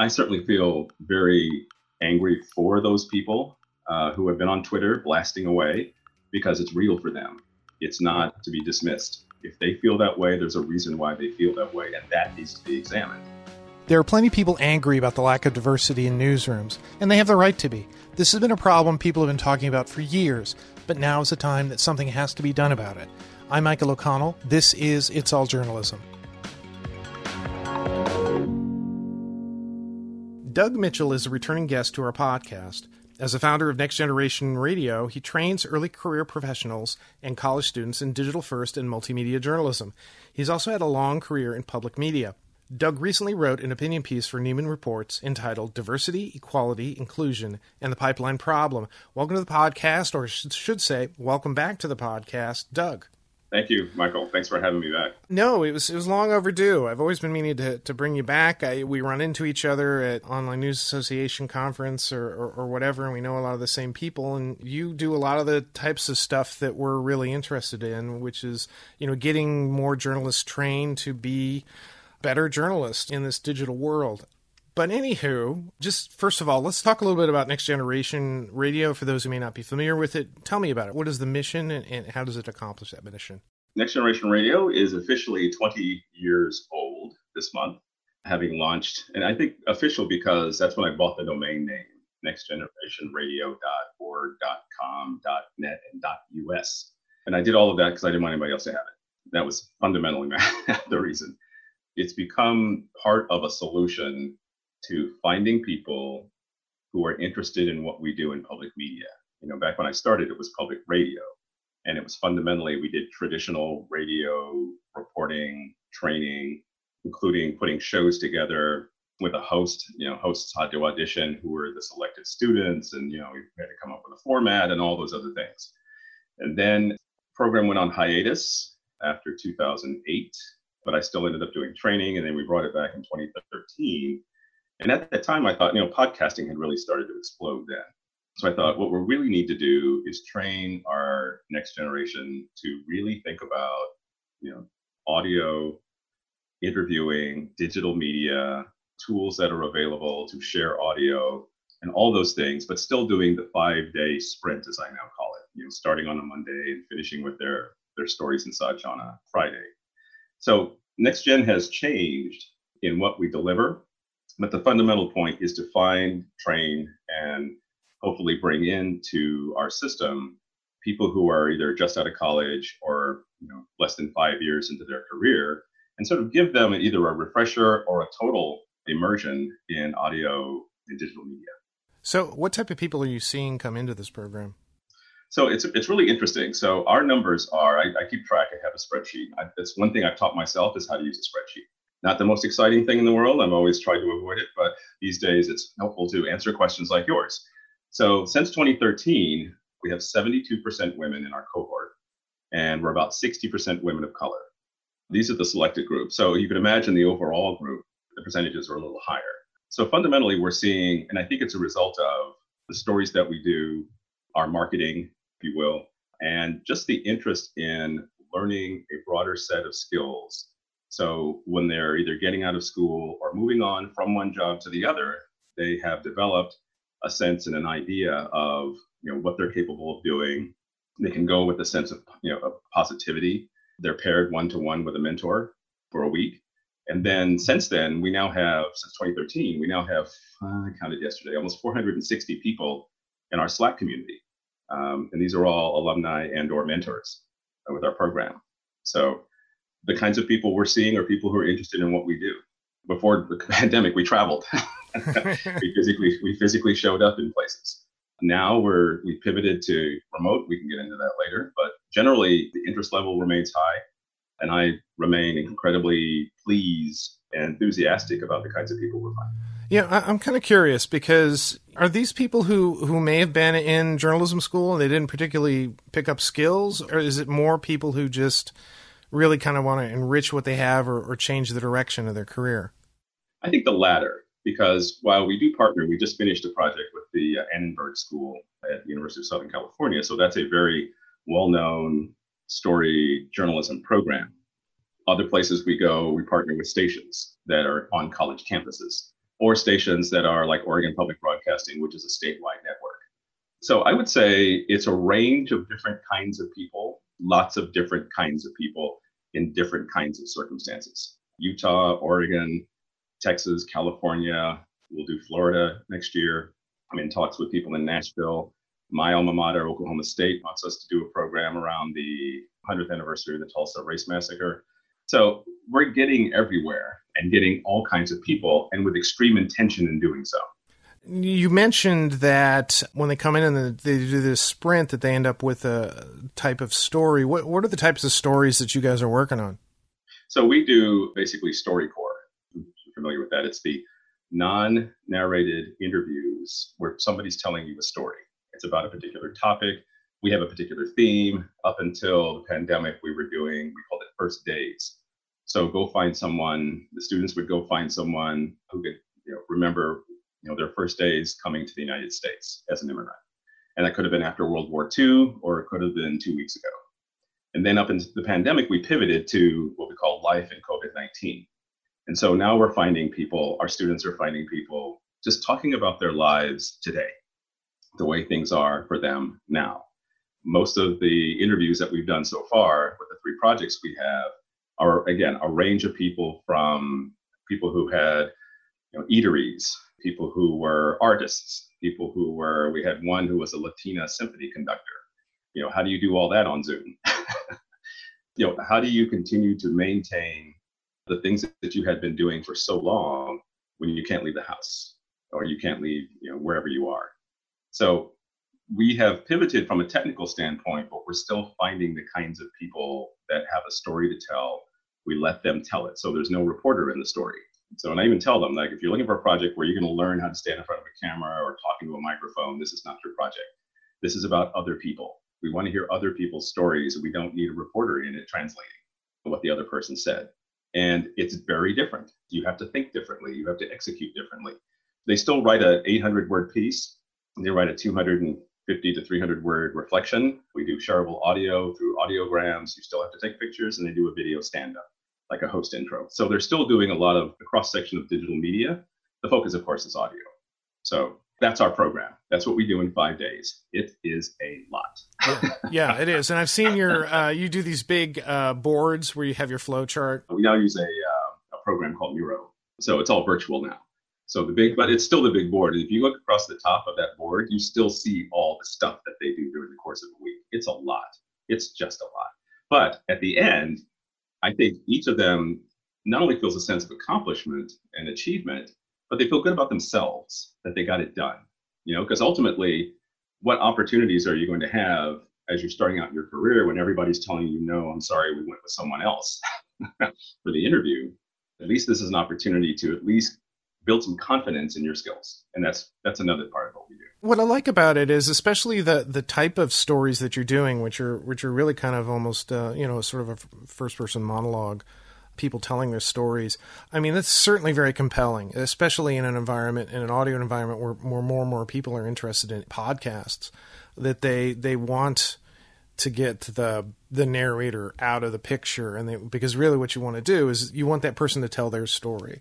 I certainly feel very angry for those people uh, who have been on Twitter blasting away because it's real for them. It's not to be dismissed. If they feel that way, there's a reason why they feel that way, and that needs to be examined. There are plenty of people angry about the lack of diversity in newsrooms, and they have the right to be. This has been a problem people have been talking about for years, but now is the time that something has to be done about it. I'm Michael O'Connell. This is It's All Journalism. Doug Mitchell is a returning guest to our podcast. As a founder of Next Generation Radio, he trains early career professionals and college students in digital first and multimedia journalism. He's also had a long career in public media. Doug recently wrote an opinion piece for Nieman Reports entitled Diversity, Equality, Inclusion, and the Pipeline Problem. Welcome to the podcast, or should say, welcome back to the podcast, Doug. Thank you, Michael. Thanks for having me back. No, it was it was long overdue. I've always been meaning to, to bring you back. I, we run into each other at Online News Association conference or, or, or, whatever, and we know a lot of the same people. And you do a lot of the types of stuff that we're really interested in, which is you know getting more journalists trained to be better journalists in this digital world. But anywho, just first of all, let's talk a little bit about Next Generation Radio for those who may not be familiar with it. Tell me about it. What is the mission and, and how does it accomplish that mission? Next Generation Radio is officially 20 years old this month, having launched, and I think official because that's when I bought the domain name, nextgenerationradio.org.com, .net, and .us. And I did all of that because I didn't want anybody else to have it. That was fundamentally the reason. It's become part of a solution to finding people who are interested in what we do in public media. You know, back when I started, it was public radio. And it was fundamentally, we did traditional radio reporting, training, including putting shows together with a host. You know, hosts had to audition who were the selected students, and, you know, we had to come up with a format and all those other things. And then the program went on hiatus after 2008, but I still ended up doing training. And then we brought it back in 2013 and at that time, I thought, you know, podcasting had really started to explode then. So I thought, what we really need to do is train our next generation to really think about, you know, audio, interviewing, digital media, tools that are available to share audio, and all those things, but still doing the five-day sprint, as I now call it. You know, starting on a Monday and finishing with their their stories and such on a Friday. So next gen has changed in what we deliver but the fundamental point is to find, train, and hopefully bring into our system people who are either just out of college or you know less than five years into their career, and sort of give them either a refresher or a total immersion in audio and digital media. So, what type of people are you seeing come into this program? So it's it's really interesting. So our numbers are I, I keep track. I have a spreadsheet. I, that's one thing I've taught myself is how to use a spreadsheet not the most exciting thing in the world. I've always tried to avoid it, but these days it's helpful to answer questions like yours. So since 2013, we have 72% women in our cohort, and we're about 60% women of color. These are the selected groups. So you can imagine the overall group, the percentages are a little higher. So fundamentally, we're seeing, and I think it's a result of the stories that we do, our marketing, if you will, and just the interest in learning a broader set of skills so when they're either getting out of school or moving on from one job to the other, they have developed a sense and an idea of you know what they're capable of doing. They can go with a sense of you know of positivity. They're paired one to one with a mentor for a week. And then since then, we now have, since 2013, we now have, I counted yesterday, almost 460 people in our Slack community. Um, and these are all alumni and or mentors with our program. So the kinds of people we're seeing are people who are interested in what we do. Before the pandemic, we traveled. we physically we physically showed up in places. Now we're we pivoted to remote. We can get into that later, but generally the interest level remains high, and I remain incredibly pleased and enthusiastic about the kinds of people we're finding. Yeah, I'm kind of curious because are these people who, who may have been in journalism school and they didn't particularly pick up skills, or is it more people who just really kind of want to enrich what they have or, or change the direction of their career? I think the latter, because while we do partner, we just finished a project with the uh, Annenberg School at the University of Southern California. So that's a very well known story journalism program. Other places we go, we partner with stations that are on college campuses. or stations that are like Oregon Public Broadcasting, which is a statewide network. So I would say it's a range of different kinds of people, lots of different kinds of people in different kinds of circumstances. Utah, Oregon, Texas, California, we'll do Florida next year. I'm in talks with people in Nashville. My alma mater, Oklahoma State, wants us to do a program around the 100th anniversary of the Tulsa Race Massacre. So we're getting everywhere and getting all kinds of people and with extreme intention in doing so. You mentioned that when they come in and they do this sprint, that they end up with a type of story. What what are the types of stories that you guys are working on? So we do basically StoryCorps. If you're familiar with that, it's the non-narrated interviews where somebody's telling you a story. It's about a particular topic. We have a particular theme. Up until the pandemic, we were doing we called it first days. So go find someone. The students would go find someone who could you know, remember you know, their first days coming to the United States as an immigrant. And that could have been after World War II, or it could have been two weeks ago. And then up into the pandemic, we pivoted to what we call life in COVID 19. And so now we're finding people, our students are finding people just talking about their lives today, the way things are for them now. Most of the interviews that we've done so far with the three projects we have are, again, a range of people from people who had you know, eateries people who were artists, people who were, we had one who was a Latina symphony conductor. You know, how do you do all that on Zoom? you know, how do you continue to maintain the things that you had been doing for so long when you can't leave the house or you can't leave, you know, wherever you are? So we have pivoted from a technical standpoint, but we're still finding the kinds of people that have a story to tell. We let them tell it. So there's no reporter in the story. So, and I even tell them, like, if you're looking for a project where you're going to learn how to stand in front of a camera or talking to a microphone, this is not your project. This is about other people. We want to hear other people's stories. We don't need a reporter in it translating what the other person said. And it's very different. You have to think differently. You have to execute differently. They still write a 800 word piece. They write a 250 to 300 word reflection. We do shareable audio through audiograms. You still have to take pictures, and they do a video stand up like a host intro. So they're still doing a lot of the cross section of digital media. The focus, of course, is audio. So that's our program. That's what we do in five days. It is a lot. yeah, yeah, it is. And I've seen your uh, you do these big uh, boards where you have your flow chart. We now use a, uh, a program called Miro. So it's all virtual now. So the big, but it's still the big board. And if you look across the top of that board, you still see all the stuff that they do during the course of a week. It's a lot. It's just a lot. But at the end, I think each of them not only feels a sense of accomplishment and achievement, but they feel good about themselves that they got it done. You know, because ultimately, what opportunities are you going to have as you're starting out your career when everybody's telling you, no, I'm sorry, we went with someone else for the interview? At least this is an opportunity to at least build some confidence in your skills. And that's that's another part of what we do. What I like about it is especially the the type of stories that you're doing, which are which are really kind of almost uh, you know sort of a first person monologue, people telling their stories. I mean, that's certainly very compelling, especially in an environment in an audio environment where more more and more people are interested in podcasts, that they they want to get the the narrator out of the picture and they, because really what you want to do is you want that person to tell their story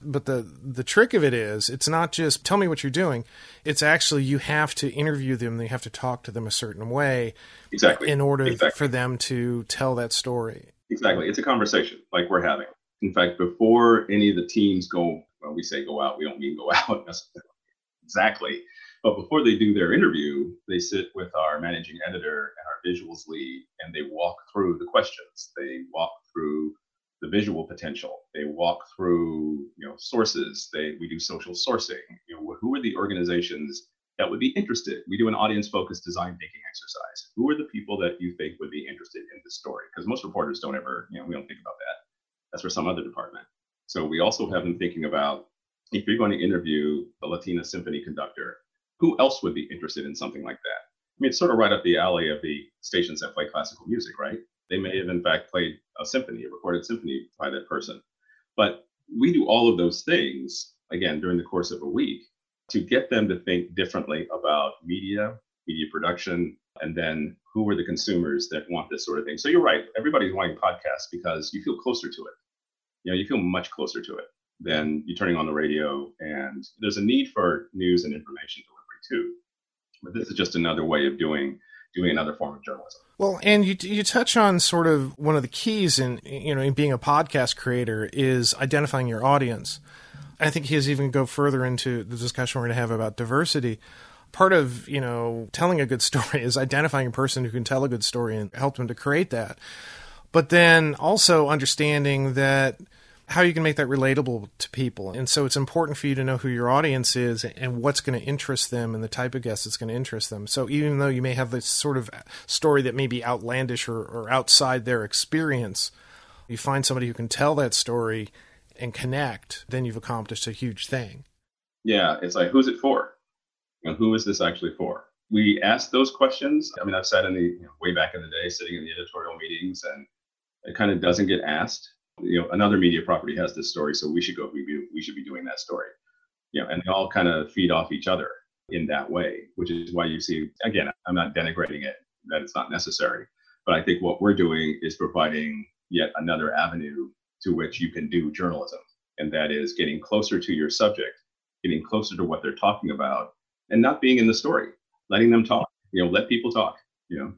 but the the trick of it is, it's not just tell me what you're doing. It's actually you have to interview them. You have to talk to them a certain way, exactly, in order exactly. for them to tell that story. Exactly, it's a conversation like we're having. In fact, before any of the teams go, well, we say go out. We don't mean go out necessarily. Exactly. But before they do their interview, they sit with our managing editor and visuals lead, and they walk through the questions. They walk through the visual potential. They walk through, you know, sources. They we do social sourcing. You know, who are the organizations that would be interested? We do an audience-focused design thinking exercise. Who are the people that you think would be interested in this story? Because most reporters don't ever, you know, we don't think about that. That's for some other department. So we also have them thinking about if you're going to interview the Latina symphony conductor, who else would be interested in something like that? I mean, it's sort of right up the alley of the stations that play classical music, right? They may have, in fact, played a symphony, a recorded symphony by that person. But we do all of those things, again, during the course of a week to get them to think differently about media, media production, and then who are the consumers that want this sort of thing. So you're right. Everybody's wanting podcasts because you feel closer to it. You know, you feel much closer to it. than you turning on the radio. And there's a need for news and information delivery too. But this is just another way of doing doing another form of journalism. Well, and you you touch on sort of one of the keys in you know in being a podcast creator is identifying your audience. I think he's even go further into the discussion we're going to have about diversity. Part of you know telling a good story is identifying a person who can tell a good story and help them to create that. But then also understanding that how you can make that relatable to people. And so it's important for you to know who your audience is and what's going to interest them and the type of guest that's going to interest them. So even though you may have this sort of story that may be outlandish or, or outside their experience, you find somebody who can tell that story and connect, then you've accomplished a huge thing. Yeah, it's like who's it for? And who is this actually for? We ask those questions. I mean, I've sat in the you know, way back in the day, sitting in the editorial meetings, and it kind of doesn't get asked you know another media property has this story so we should go we, we should be doing that story. You know and they all kind of feed off each other in that way which is why you see again i'm not denigrating it that it's not necessary but i think what we're doing is providing yet another avenue to which you can do journalism and that is getting closer to your subject getting closer to what they're talking about and not being in the story letting them talk you know let people talk you know.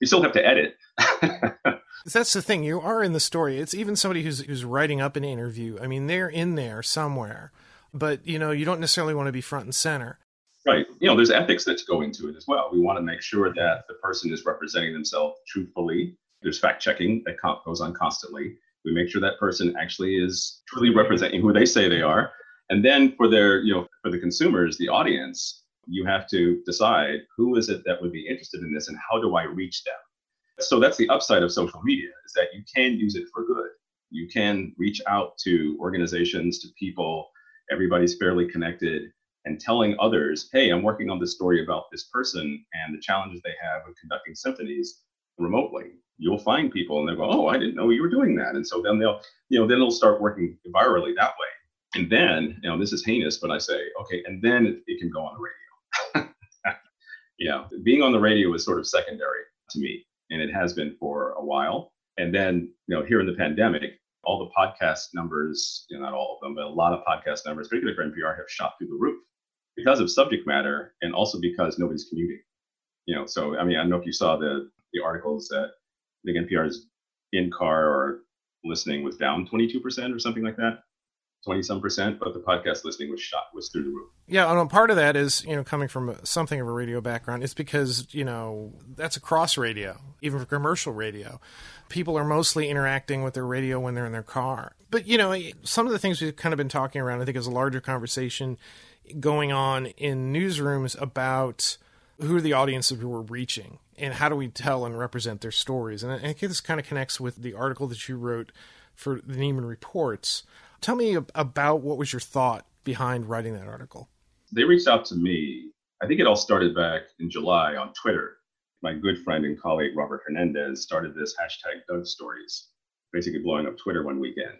You still have to edit that's the thing. You are in the story. It's even somebody who's who's writing up an interview. I mean, they're in there somewhere, but you know, you don't necessarily want to be front and center. Right. You know, there's ethics that's going to it as well. We want to make sure that the person is representing themselves truthfully. There's fact checking that goes on constantly. We make sure that person actually is truly representing who they say they are. And then for their, you know, for the consumers, the audience, you have to decide who is it that would be interested in this and how do I reach them? So that's the upside of social media is that you can use it for good. You can reach out to organizations, to people, everybody's fairly connected, and telling others, hey, I'm working on this story about this person and the challenges they have with conducting symphonies remotely. You'll find people and they'll go, oh, I didn't know you were doing that. And so then they'll, you know, then they'll start working virally that way. And then, you know, this is heinous, but I say, okay, and then it, it can go on the radio. know, being on the radio is sort of secondary to me and it has been for a while. And then, you know, here in the pandemic, all the podcast numbers, you know, not all of them, but a lot of podcast numbers, particularly for NPR, have shot through the roof because of subject matter and also because nobody's commuting. You know, so I mean, I don't know if you saw the the articles that I think NPR's in car or listening was down 22% or something like that. 20 some percent, but the podcast listening was shot was through the roof. Yeah, and part of that is, you know, coming from something of a radio background, it's because, you know, that's across radio, even for commercial radio. People are mostly interacting with their radio when they're in their car. But, you know, some of the things we've kind of been talking around, I think, is a larger conversation going on in newsrooms about who are the audiences we're reaching and how do we tell and represent their stories. And I think this kind of connects with the article that you wrote for the Nieman Reports Tell me about what was your thought behind writing that article. They reached out to me. I think it all started back in July on Twitter. My good friend and colleague Robert Hernandez started this hashtag Doug Stories, basically blowing up Twitter one weekend.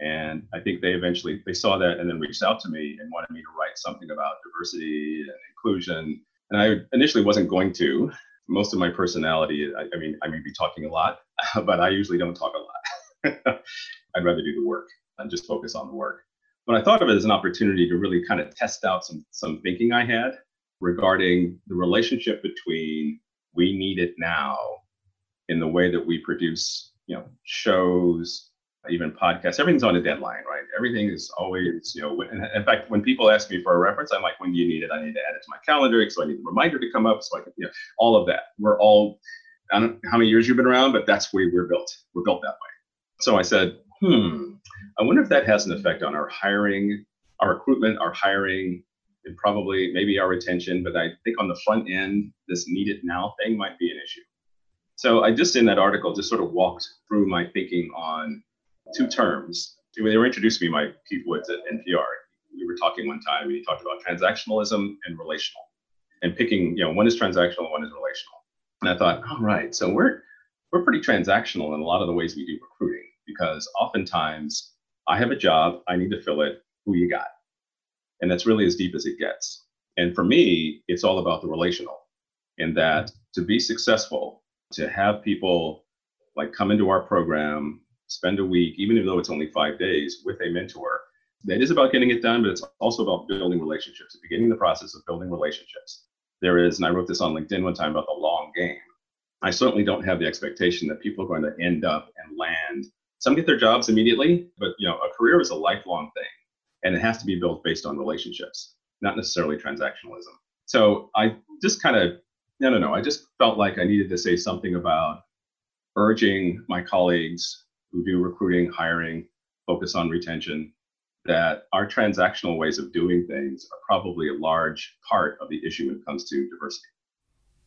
And I think they eventually they saw that and then reached out to me and wanted me to write something about diversity and inclusion. And I initially wasn't going to. Most of my personality, I, I mean, I may be talking a lot, but I usually don't talk a lot. I'd rather do the work and just focus on the work. But I thought of it as an opportunity to really kind of test out some some thinking I had regarding the relationship between we need it now in the way that we produce, you know, shows, even podcasts. Everything's on a deadline, right? Everything is always, you know. In fact, when people ask me for a reference, I'm like, when do you need it? I need to add it to my calendar, so I need a reminder to come up, so I can, you know, all of that. We're all, I don't know how many years you've been around, but that's where we're built. We're built that way. So I said, hmm, I wonder if that has an effect on our hiring, our recruitment, our hiring, and probably maybe our retention. But I think on the front end, this need it now thing might be an issue. So I just in that article just sort of walked through my thinking on two terms. They were introduced to me by Keith Woods at NPR. We were talking one time and he talked about transactionalism and relational and picking, you know, one is transactional, one is relational. And I thought, all right, so we're we're pretty transactional in a lot of the ways we do recruiting because oftentimes I have a job, I need to fill it, who you got? And that's really as deep as it gets. And for me, it's all about the relational, in that to be successful, to have people like come into our program, spend a week, even though it's only five days, with a mentor, That is about getting it done, but it's also about building relationships, beginning the process of building relationships. There is, and I wrote this on LinkedIn one time about the long game. I certainly don't have the expectation that people are going to end up and land. Some get their jobs immediately, but you know, a career is a lifelong thing, and it has to be built based on relationships, not necessarily transactionalism. So I just kind of, I don't know, I just felt like I needed to say something about urging my colleagues who do recruiting, hiring, focus on retention, that our transactional ways of doing things are probably a large part of the issue when it comes to diversity.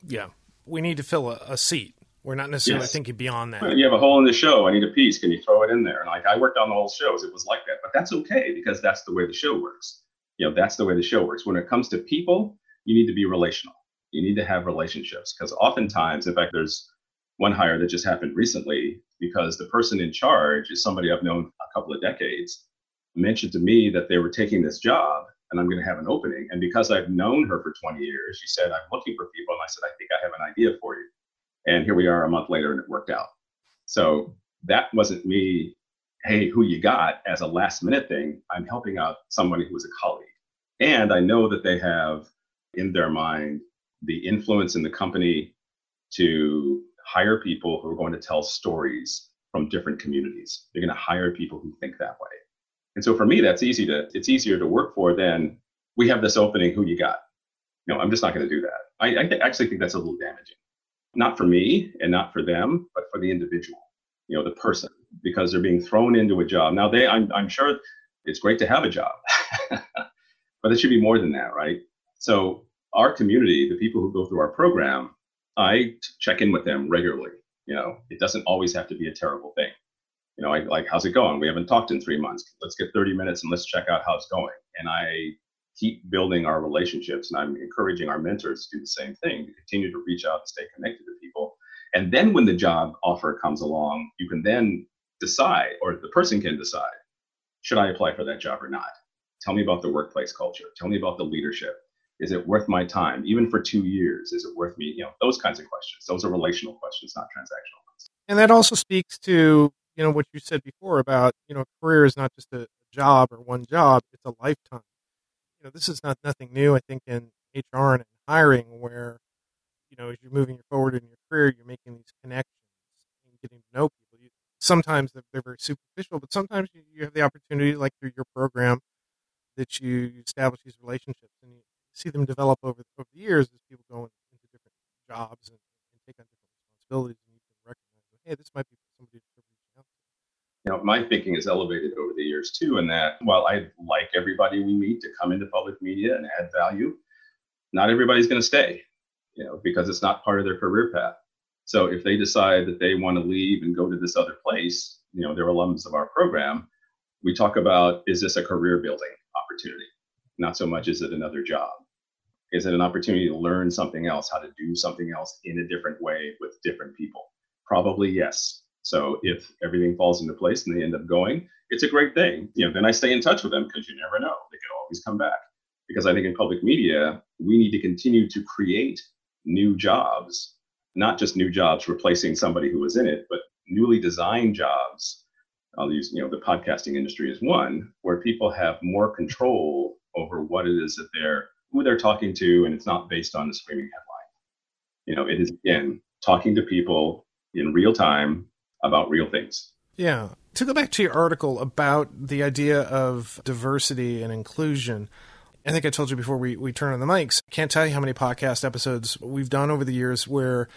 Yeah, we need to fill a, a seat. We're not necessarily yes. thinking beyond that. Well, you have a hole in the show. I need a piece. Can you throw it in there? And like I worked on the whole shows, it was like that. But that's okay because that's the way the show works. You know, that's the way the show works. When it comes to people, you need to be relational. You need to have relationships because oftentimes, in fact, there's one hire that just happened recently because the person in charge is somebody I've known a couple of decades mentioned to me that they were taking this job and I'm going to have an opening. And because I've known her for 20 years, she said, I'm looking for people. And I said, I think I have an idea for you. And here we are a month later and it worked out. So that wasn't me, hey, who you got as a last minute thing. I'm helping out somebody who was a colleague. And I know that they have in their mind the influence in the company to hire people who are going to tell stories from different communities. They're going to hire people who think that way. And so for me, that's easy to, it's easier to work for than we have this opening, who you got? No, I'm just not going to do that. I, I actually think that's a little damaging. Not for me and not for them, but for the individual, you know, the person, because they're being thrown into a job. Now they, I'm, I'm sure it's great to have a job, but it should be more than that, right? So our community, the people who go through our program, I check in with them regularly. You know, it doesn't always have to be a terrible thing you know, I, like, how's it going? We haven't talked in three months. Let's get 30 minutes and let's check out how it's going. And I keep building our relationships and I'm encouraging our mentors to do the same thing, to continue to reach out and stay connected to people. And then when the job offer comes along, you can then decide, or the person can decide, should I apply for that job or not? Tell me about the workplace culture. Tell me about the leadership. Is it worth my time? Even for two years, is it worth me? You know, those kinds of questions. Those are relational questions, not transactional ones. And that also speaks to you know what you said before about you know career is not just a job or one job; it's a lifetime. You know, this is not nothing new. I think in HR and hiring, where you know as you're moving forward in your career, you're making these connections and getting to know people. You, sometimes they're, they're, very superficial, but sometimes you, you have the opportunity, like through your program, that you establish these relationships and you see them develop over over the years as people go into different jobs and, and take on different responsibilities, and you can recognize, hey, this might be somebody you know, my thinking has elevated over the years too, in that while I like everybody we meet to come into public media and add value, not everybody's going to stay, you know, because it's not part of their career path. So if they decide that they want to leave and go to this other place, you know, they're alums of our program. We talk about is this a career building opportunity? Not so much is it another job. Is it an opportunity to learn something else, how to do something else in a different way with different people? Probably yes. So if everything falls into place and they end up going, it's a great thing. You know, then I stay in touch with them because you never know. They could always come back. Because I think in public media, we need to continue to create new jobs, not just new jobs replacing somebody who was in it, but newly designed jobs. I'll use, you know, the podcasting industry is one where people have more control over what it is that they're, who they're talking to, and it's not based on a screaming headline. You know, it is again talking to people in real time about real things. Yeah. To go back to your article about the idea of diversity and inclusion, I think I told you before we, we turn on the mics. Can't tell you how many podcast episodes we've done over the years where,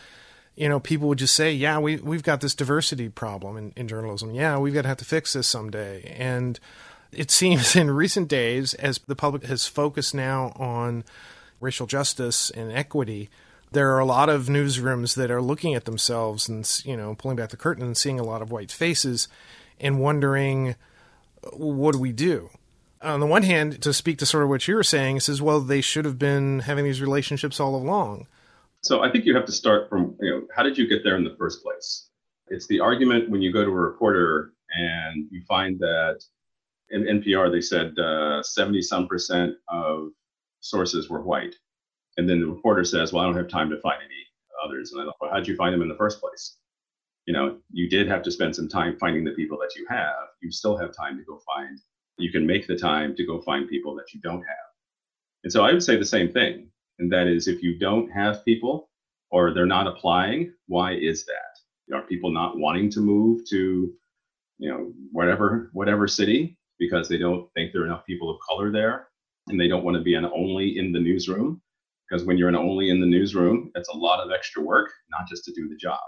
you know, people would just say, yeah, we, we've got this diversity problem in, in journalism. Yeah, we've got to have to fix this someday. And it seems in recent days, as the public has focused now on racial justice and equity, there are a lot of newsrooms that are looking at themselves and you know pulling back the curtain and seeing a lot of white faces and wondering what do we do? On the one hand to speak to sort of what you were saying says well they should have been having these relationships all along. So i think you have to start from you know how did you get there in the first place? It's the argument when you go to a reporter and you find that in npr they said uh, 70 some percent of sources were white and then the reporter says, well, I don't have time to find any others. And I thought, well, how'd you find them in the first place? You know, you did have to spend some time finding the people that you have. You still have time to go find You can make the time to go find people that you don't have. And so I would say the same thing. And that is if you don't have people or they're not applying, why is that? Are people not wanting to move to, you know, whatever whatever city because they don't think there are enough people of color there and they don't want to be an only in the newsroom? Because when you're an only in the newsroom, it's a lot of extra work, not just to do the job.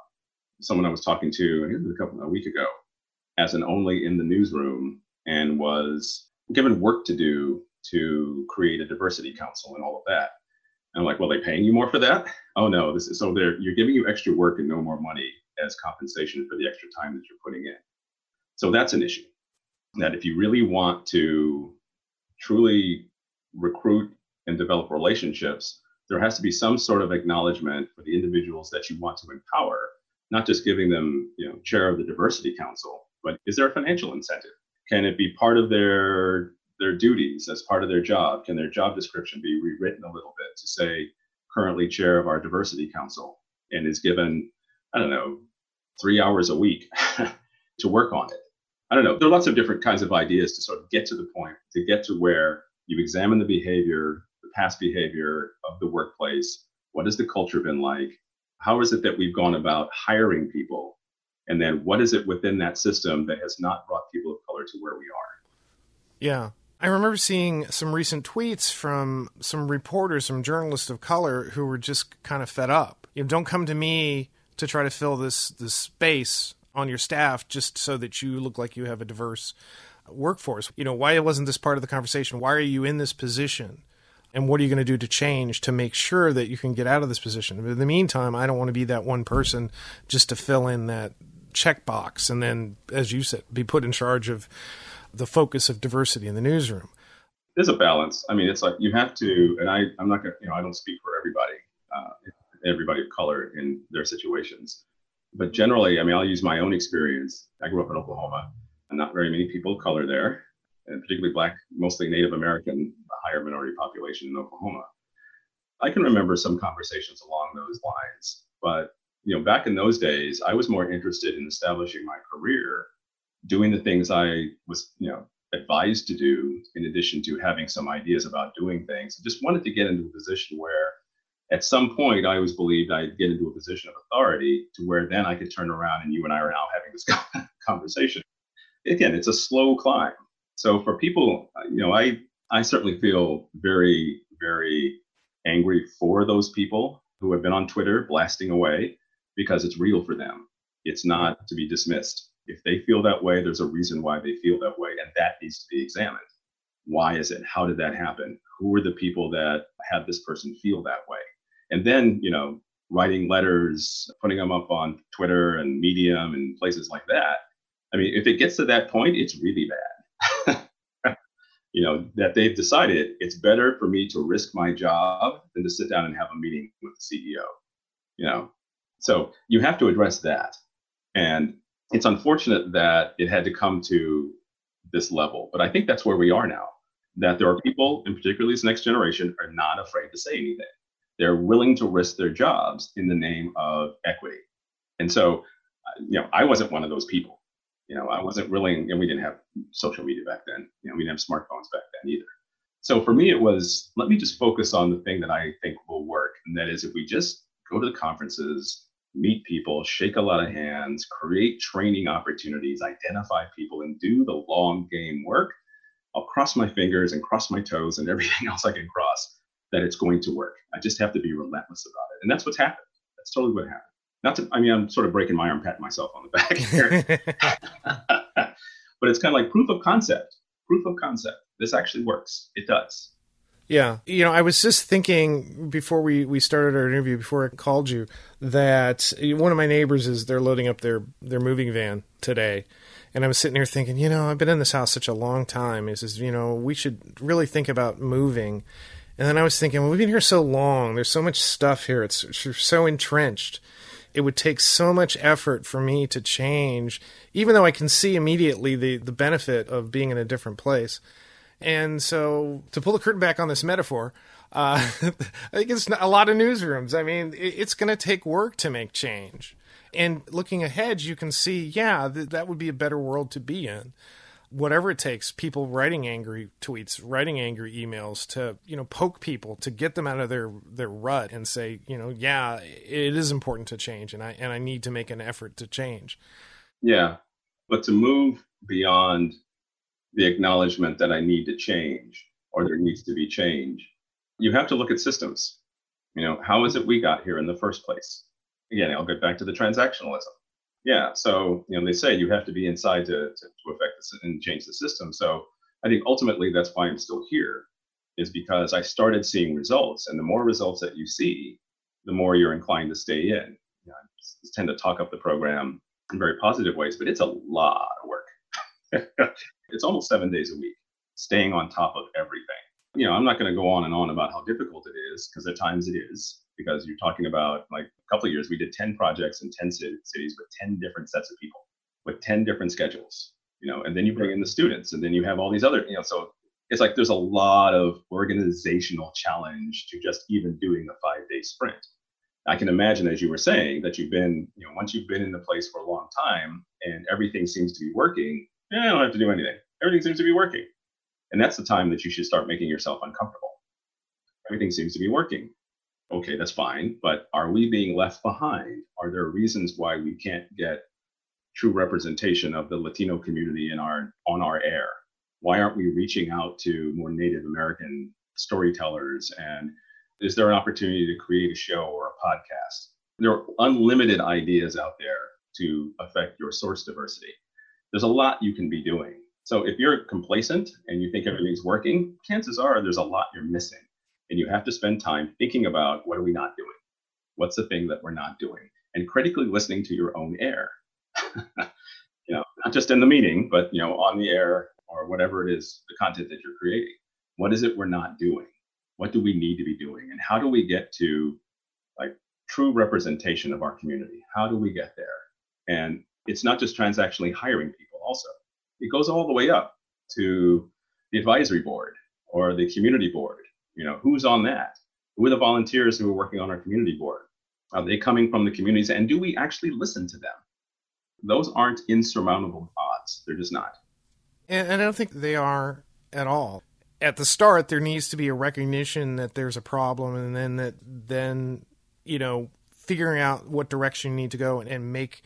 Someone I was talking to a couple a week ago as an only in the newsroom and was given work to do to create a diversity council and all of that. And I'm like, well, they paying you more for that? Oh no, this is so they're you're giving you extra work and no more money as compensation for the extra time that you're putting in. So that's an issue. That if you really want to truly recruit and develop relationships, there has to be some sort of acknowledgement for the individuals that you want to empower, not just giving them, you know, chair of the diversity council, but is there a financial incentive? Can it be part of their their duties as part of their job? Can their job description be rewritten a little bit to say currently chair of our diversity council and is given, I don't know, three hours a week to work on it? I don't know. There are lots of different kinds of ideas to sort of get to the point, to get to where you examine the behavior, past behavior of the workplace. What has the culture been like? How is it that we've gone about hiring people? And then what is it within that system that has not brought people of color to where we are? Yeah. I remember seeing some recent tweets from some reporters, some journalists of color who were just kind of fed up. You know, don't come to me to try to fill this this space on your staff just so that you look like you have a diverse workforce. You know, why wasn't this part of the conversation? Why are you in this position? And what are you going to do to change to make sure that you can get out of this position? But in the meantime, I don't want to be that one person just to fill in that checkbox and then, as you said, be put in charge of the focus of diversity in the newsroom. There's a balance. I mean, it's like you have to, and I, I'm not going to, you know, I don't speak for everybody, uh, everybody of color in their situations. But generally, I mean, I'll use my own experience. I grew up in Oklahoma, and not very many people of color there, and particularly black, mostly Native American, higher minority population in Oklahoma. I can remember some conversations along those lines, but you know, back in those days, I was more interested in establishing my career doing the things I was, you know, advised to do, in addition to having some ideas about doing things. I just wanted to get into a position where at some point I always believed I'd get into a position of authority to where then I could turn around and you and I are now having this conversation. Again, it's a slow climb. So for people, you know, I I certainly feel very, very angry for those people who have been on Twitter blasting away because it's real for them. It's not to be dismissed. If they feel that way, there's a reason why they feel that way, and that needs to be examined. Why is it? How did that happen? Who were the people that had this person feel that way? And then, you know, writing letters, putting them up on Twitter and Medium and places like that. I mean, if it gets to that point, it's really bad. You know, that they've decided it's better for me to risk my job than to sit down and have a meeting with the CEO. You know, so you have to address that. And it's unfortunate that it had to come to this level, but I think that's where we are now. That there are people, and particularly this next generation, are not afraid to say anything. They're willing to risk their jobs in the name of equity. And so, you know, I wasn't one of those people. You know, I wasn't willing, and we didn't have social media back then. You know, we didn't have smartphones back then either. So for me, it was let me just focus on the thing that I think will work, and that is if we just go to the conferences, meet people, shake a lot of hands, create training opportunities, identify people, and do the long game work, I'll cross my fingers and cross my toes and everything else I can cross that it's going to work. I just have to be relentless about it. And that's what's happened. That's totally what happened. Not to, I mean, I'm sort of breaking my arm, patting myself on the back here. but it's kind of like proof of concept. Proof of concept. This actually works. It does. Yeah. You know, I was just thinking before we, we started our interview, before I called you, that one of my neighbors is they're loading up their, their moving van today. And I was sitting here thinking, you know, I've been in this house such a long time. He says, you know, we should really think about moving. And then I was thinking, well, we've been here so long. There's so much stuff here. It's, it's so entrenched. It would take so much effort for me to change, even though I can see immediately the, the benefit of being in a different place. And so, to pull the curtain back on this metaphor, uh, I think it's a lot of newsrooms. I mean, it's going to take work to make change. And looking ahead, you can see, yeah, th- that would be a better world to be in. Whatever it takes people writing angry tweets writing angry emails to you know poke people to get them out of their their rut and say you know yeah it is important to change and i and i need to make an effort to change. Yeah but to move beyond the acknowledgement that i need to change or there needs to be change you have to look at systems. You know how is it we got here in the first place? Again i'll get back to the transactionalism yeah. So, you know, they say you have to be inside to, to, to affect this and change the system. So I think ultimately that's why I'm still here, is because I started seeing results. And the more results that you see, the more you're inclined to stay in. You know, I tend to talk up the program in very positive ways, but it's a lot of work. it's almost seven days a week, staying on top of everything. You know, I'm not going to go on and on about how difficult it is because at times it is because you're talking about like a couple of years we did 10 projects in 10 cities with 10 different sets of people with 10 different schedules you know and then you bring in the students and then you have all these other you know so it's like there's a lot of organizational challenge to just even doing a five day sprint. I can imagine as you were saying that you've been you know once you've been in the place for a long time and everything seems to be working yeah, i don't have to do anything. Everything seems to be working. And that's the time that you should start making yourself uncomfortable. Everything seems to be working okay, that's fine. But are we being left behind? Are there reasons why we can't get true representation of the Latino community in our on our air? Why aren't we reaching out to more Native American storytellers? And is there an opportunity to create a show or a podcast? There are unlimited ideas out there to affect your source diversity. There's a lot you can be doing. So if you're complacent and you think everything's working, chances are there's a lot you're missing. And you have to spend time thinking about what are we not doing? What's the thing that we're not doing? And critically listening to your own air. you know, not just in the meeting, but you know, on the air or whatever it is, the content that you're creating. What is it we're not doing? What do we need to be doing? And how do we get to like true representation of our community? How do we get there? And it's not just transactionally hiring people also. It goes all the way up to the advisory board or the community board you know, who's on that? Who are the volunteers who are working on our community board? Are they coming from the communities? And do we actually listen to them? Those aren't insurmountable odds. They're just not. And I don't think they are at all. At the start, there needs to be a recognition that there's a problem, and then that then you know figuring out what direction you need to go and, and make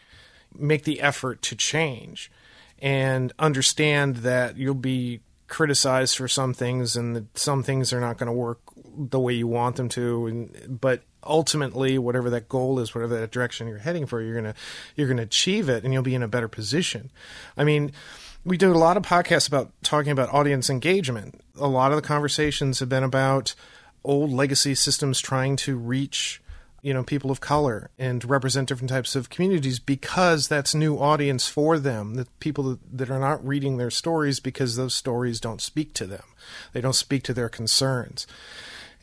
make the effort to change, and understand that you'll be criticized for some things and some things are not going to work the way you want them to and but ultimately whatever that goal is whatever that direction you're heading for you're going to you're going to achieve it and you'll be in a better position. I mean we do a lot of podcasts about talking about audience engagement. A lot of the conversations have been about old legacy systems trying to reach you know people of color and represent different types of communities because that's new audience for them the people that are not reading their stories because those stories don't speak to them. They don't speak to their concerns.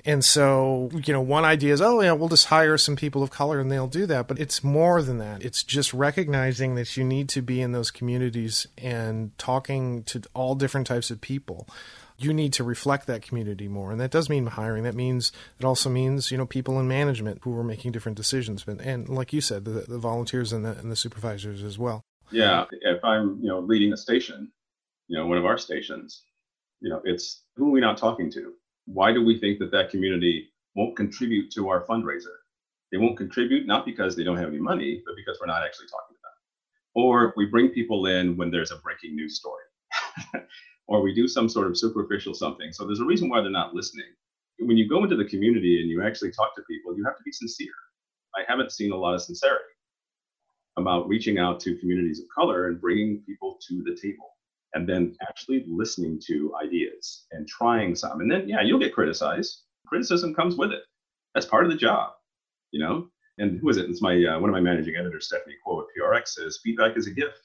And so you know one idea is oh yeah we'll just hire some people of color and they'll do that. But it's more than that. It's just recognizing that you need to be in those communities and talking to all different types of people you need to reflect that community more. And that does mean hiring. That means it also means you know people in management who are making different decisions. But and like you said, the, the volunteers and the, and the supervisors as well. Yeah, if I'm you know leading a station, you know one of our stations, you know it's who are we not talking to? Why do we think that that community won't contribute to our fundraiser? They won't contribute not because they don't have any money, but because we're not actually talking to them. Or we bring people in when there's a breaking news story. or we do some sort of superficial something. So there's a reason why they're not listening. When you go into the community and you actually talk to people, you have to be sincere. I haven't seen a lot of sincerity about reaching out to communities of color and bringing people to the table and then actually listening to ideas and trying some. And then, yeah, you'll get criticized. Criticism comes with it. That's part of the job, you know? And who is it? It's my uh, one of my managing editors, Stephanie Kuo at PRX, says feedback is a gift.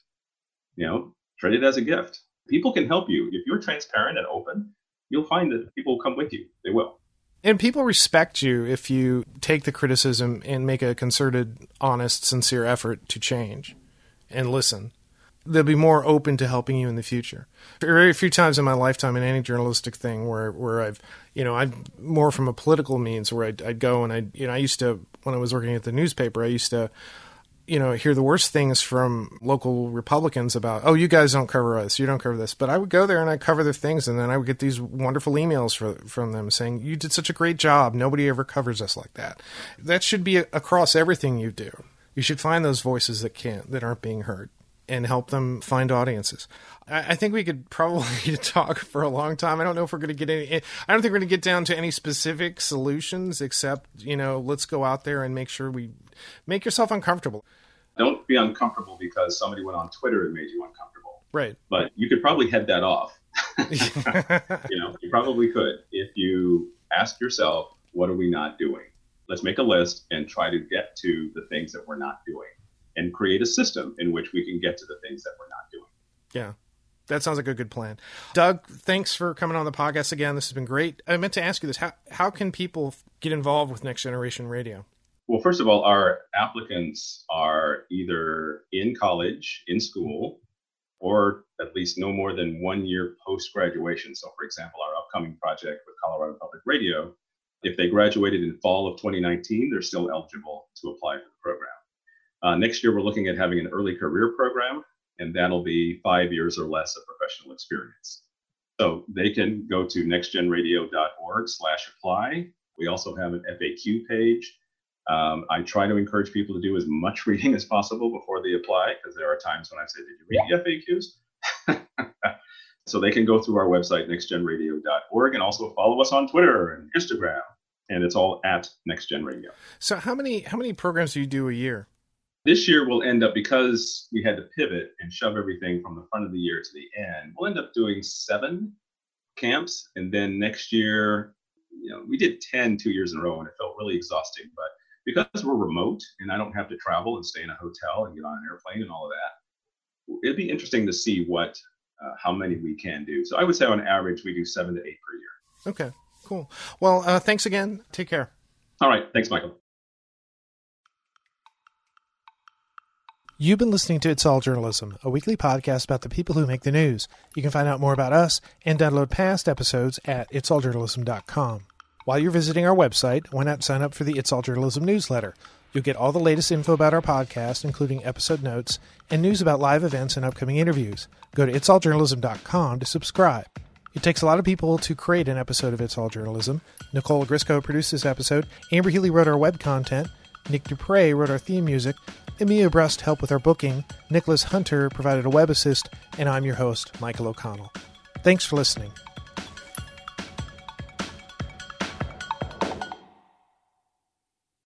You know, treat it as a gift people can help you. If you're transparent and open, you'll find that people will come with you. They will. And people respect you if you take the criticism and make a concerted, honest, sincere effort to change and listen. They'll be more open to helping you in the future. Very few times in my lifetime in any journalistic thing where, where I've, you know, I'm more from a political means where I'd, I'd go and I, you know, I used to, when I was working at the newspaper, I used to you know, hear the worst things from local Republicans about, oh, you guys don't cover us, you don't cover this. But I would go there and I'd cover their things, and then I would get these wonderful emails for, from them saying, you did such a great job. Nobody ever covers us like that. That should be across everything you do. You should find those voices that can't, that aren't being heard and help them find audiences. I, think we could probably talk for a long time. I don't know if we're going to get any. I don't think we're going to get down to any specific solutions, except you know, let's go out there and make sure we make yourself uncomfortable. Don't be uncomfortable because somebody went on Twitter and made you uncomfortable. Right. But you could probably head that off. you know, you probably could if you ask yourself, what are we not doing? Let's make a list and try to get to the things that we're not doing and create a system in which we can get to the things that we're not doing. Yeah. That sounds like a good plan. Doug, thanks for coming on the podcast again. This has been great. I meant to ask you this. How, how can people get involved with Next Generation Radio? Well, first of all, our applicants are either in college, in school, or at least no more than one year post graduation. So, for example, our upcoming project with Colorado Public Radio, if they graduated in fall of 2019, they're still eligible to apply for the program. Uh, next year, we're looking at having an early career program, and that'll be five years or less of professional experience. So they can go to nextgenradio.org slash apply. We also have an FAQ page. Um, I try to encourage people to do as much reading as possible before they apply, because there are times when I say, did you read the FAQs? so they can go through our website, nextgenradio.org, and also follow us on Twitter and Instagram. And it's all at NextGen Radio. So how many how many programs do you do a year? this year we'll end up because we had to pivot and shove everything from the front of the year to the end. We'll end up doing seven camps, and then next year, you know, we did 10 two years in a row, and it felt really exhausting. But because we're remote and I don't have to travel and stay in a hotel and get on an airplane and all of that, it'd be interesting to see what uh, how many we can do. So I would say on average we do seven to eight per year. Okay, cool. Well, uh, thanks again. Take care. All right, thanks, Michael. You've been listening to It's All Journalism, a weekly podcast about the people who make the news. You can find out more about us and download past episodes at itsalljournalism.com. While you're visiting our website, why not sign up for the It's All Journalism newsletter? You'll get all the latest info about our podcast, including episode notes and news about live events and upcoming interviews. Go to itsalljournalism.com to subscribe. It takes a lot of people to create an episode of It's All Journalism. Nicole Grisco produced this episode, Amber Healy wrote our web content, Nick Dupre wrote our theme music, Emilia Brust helped with our booking, Nicholas Hunter provided a web assist, and I'm your host, Michael O'Connell. Thanks for listening.